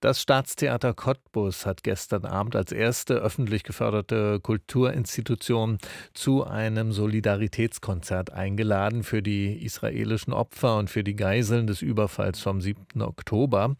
Das Staatstheater Cottbus hat gestern Abend als erste öffentlich geförderte Kulturinstitution zu einem Solidaritätskonzert eingeladen für die israelischen Opfer und für die Geiseln des Überfalls vom 7. Oktober.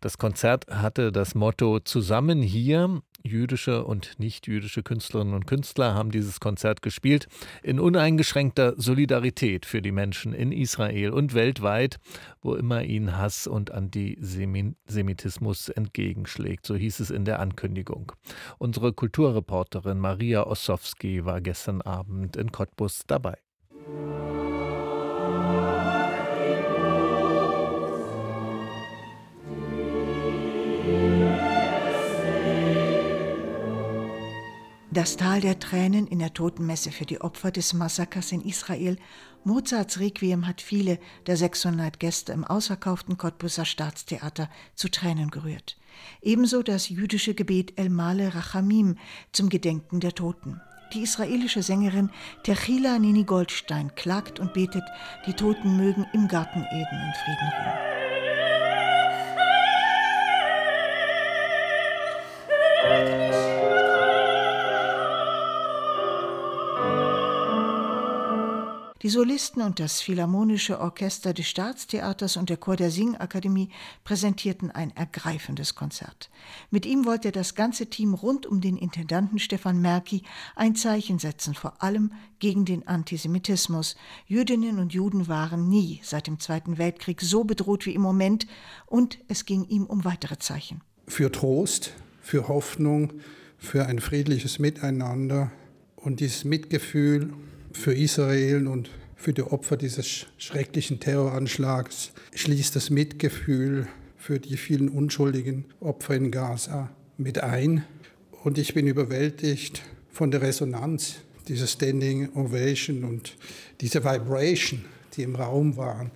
Das Konzert hatte das Motto Zusammen hier jüdische und nicht-jüdische Künstlerinnen und Künstler haben dieses Konzert gespielt in uneingeschränkter Solidarität für die Menschen in Israel und weltweit, wo immer ihnen Hass und Antisemitismus entgegenschlägt. So hieß es in der Ankündigung. Unsere Kulturreporterin Maria Ossowski war gestern Abend in Cottbus dabei. Das Tal der Tränen in der Totenmesse für die Opfer des Massakers in Israel. Mozarts Requiem hat viele der 600 Gäste im ausverkauften Cottbuser Staatstheater zu Tränen gerührt. Ebenso das jüdische Gebet El Male Rachamim zum Gedenken der Toten. Die israelische Sängerin Techila Nini Goldstein klagt und betet, die Toten mögen im Garten Eden in Frieden ruhen. Die Solisten und das Philharmonische Orchester des Staatstheaters und der Chor der Singakademie präsentierten ein ergreifendes Konzert. Mit ihm wollte das ganze Team rund um den Intendanten Stefan Merki ein Zeichen setzen, vor allem gegen den Antisemitismus. Jüdinnen und Juden waren nie seit dem Zweiten Weltkrieg so bedroht wie im Moment und es ging ihm um weitere Zeichen. Für Trost, für Hoffnung, für ein friedliches Miteinander und dieses Mitgefühl für Israel und für die Opfer dieses schrecklichen Terroranschlags schließt das Mitgefühl für die vielen unschuldigen Opfer in Gaza mit ein. Und ich bin überwältigt von der Resonanz dieser Standing Ovation und diese Vibration, die im Raum waren,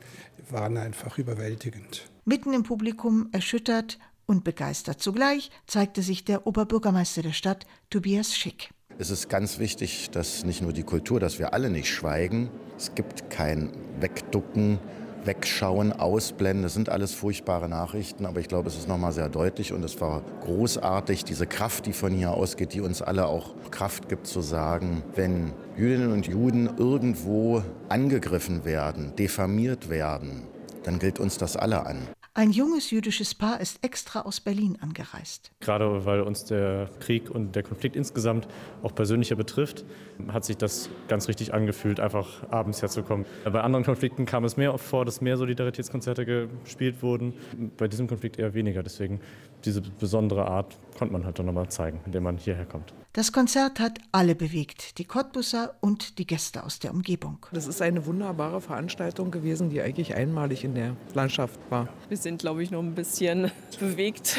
waren einfach überwältigend. Mitten im Publikum, erschüttert und begeistert zugleich, zeigte sich der Oberbürgermeister der Stadt, Tobias Schick. Es ist ganz wichtig, dass nicht nur die Kultur, dass wir alle nicht schweigen. Es gibt kein Wegducken, Wegschauen, Ausblenden. Das sind alles furchtbare Nachrichten, aber ich glaube, es ist nochmal sehr deutlich und es war großartig, diese Kraft, die von hier ausgeht, die uns alle auch Kraft gibt zu sagen, wenn Jüdinnen und Juden irgendwo angegriffen werden, diffamiert werden, dann gilt uns das alle an. Ein junges jüdisches Paar ist extra aus Berlin angereist. Gerade weil uns der Krieg und der Konflikt insgesamt auch persönlicher betrifft, hat sich das ganz richtig angefühlt, einfach abends herzukommen. Bei anderen Konflikten kam es mehr oft vor, dass mehr Solidaritätskonzerte gespielt wurden. Bei diesem Konflikt eher weniger. Deswegen diese besondere Art konnte man halt dann nochmal zeigen, indem man hierher kommt. Das Konzert hat alle bewegt, die Cottbusser und die Gäste aus der Umgebung. Das ist eine wunderbare Veranstaltung gewesen, die eigentlich einmalig in der Landschaft war. Wir sind, glaube ich, noch ein bisschen bewegt.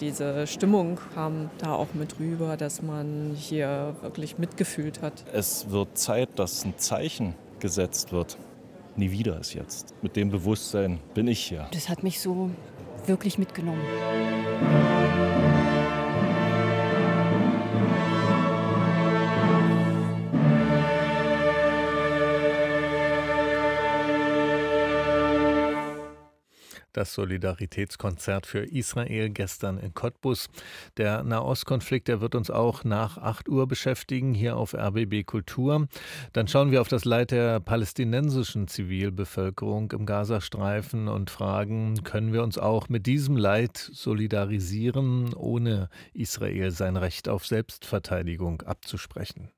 Diese Stimmung kam da auch mit rüber, dass man hier wirklich mitgefühlt hat. Es wird Zeit, dass ein Zeichen gesetzt wird. Nie wieder ist jetzt. Mit dem Bewusstsein bin ich hier. Das hat mich so wirklich mitgenommen. Das Solidaritätskonzert für Israel gestern in Cottbus. Der Nahostkonflikt, der wird uns auch nach 8 Uhr beschäftigen, hier auf RBB Kultur. Dann schauen wir auf das Leid der palästinensischen Zivilbevölkerung im Gazastreifen und fragen, können wir uns auch mit diesem Leid solidarisieren, ohne Israel sein Recht auf Selbstverteidigung abzusprechen?